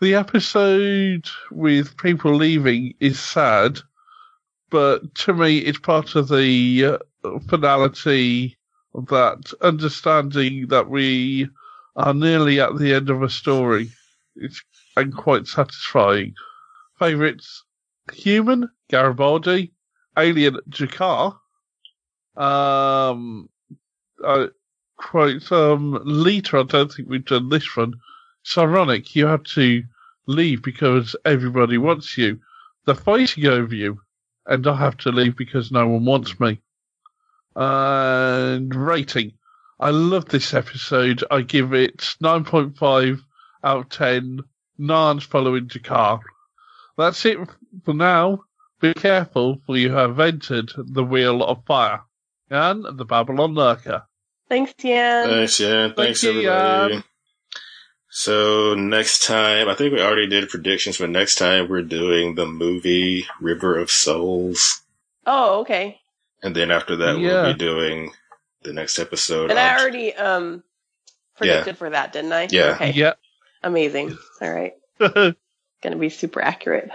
the episode with people leaving is sad, but to me, it's part of the uh, finality of that understanding that we are nearly at the end of a story. It's and quite satisfying. Favorites: human Garibaldi, alien G'Kar, um, quote um, Lyta. I don't think we've done this one. It's ironic. You have to leave because everybody wants you. They're fighting over you, and I have to leave because no one wants me. And rating. I love this episode. I give it 9.5 out of 10. Narns following G'Kar. That's it for now. Be careful, for you have entered the Wheel of Fire and the Babylon Lurker. Thanks, Yan. Thanks, yeah. Thanks, Thank you, everybody. Jan. So next time, I think we already did predictions, but next time we're doing the movie River of Souls, Oh, okay. and then after that Yeah. we'll be doing the next episode. And I already um predicted for that, didn't I? Yeah. Okay. Yeah. Amazing. All right. Gonna be super accurate.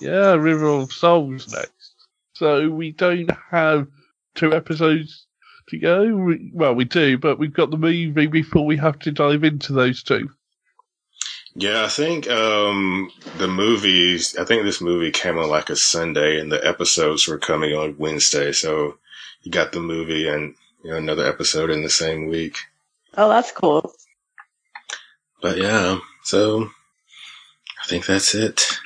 Yeah, River of Souls next. So we don't have two episodes to go. Well, we do, but we've got the movie before we have to dive into those two. Yeah, I think um the movies. I think this movie came on like a Sunday, and the episodes were coming on Wednesday. So you got the movie and you know another episode in the same week. Oh, that's cool. But yeah, so I think that's it.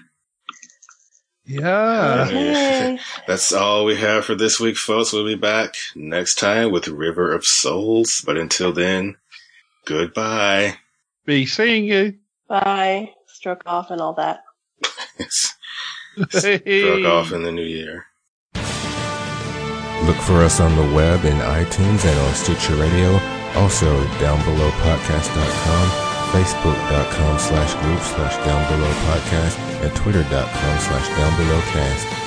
Yeah. Okay. That's all we have for this week, folks. We'll be back next time with River of Souls. But until then, goodbye. Be seeing you. Bye. Stroke off and all that. Struck off in the new year. Look for us on the web in iTunes and on Stitcher Radio. Also, downbelowpodcast.com, facebook.com slash group slash downbelowpodcast, and twitter.com slash downbelowcast.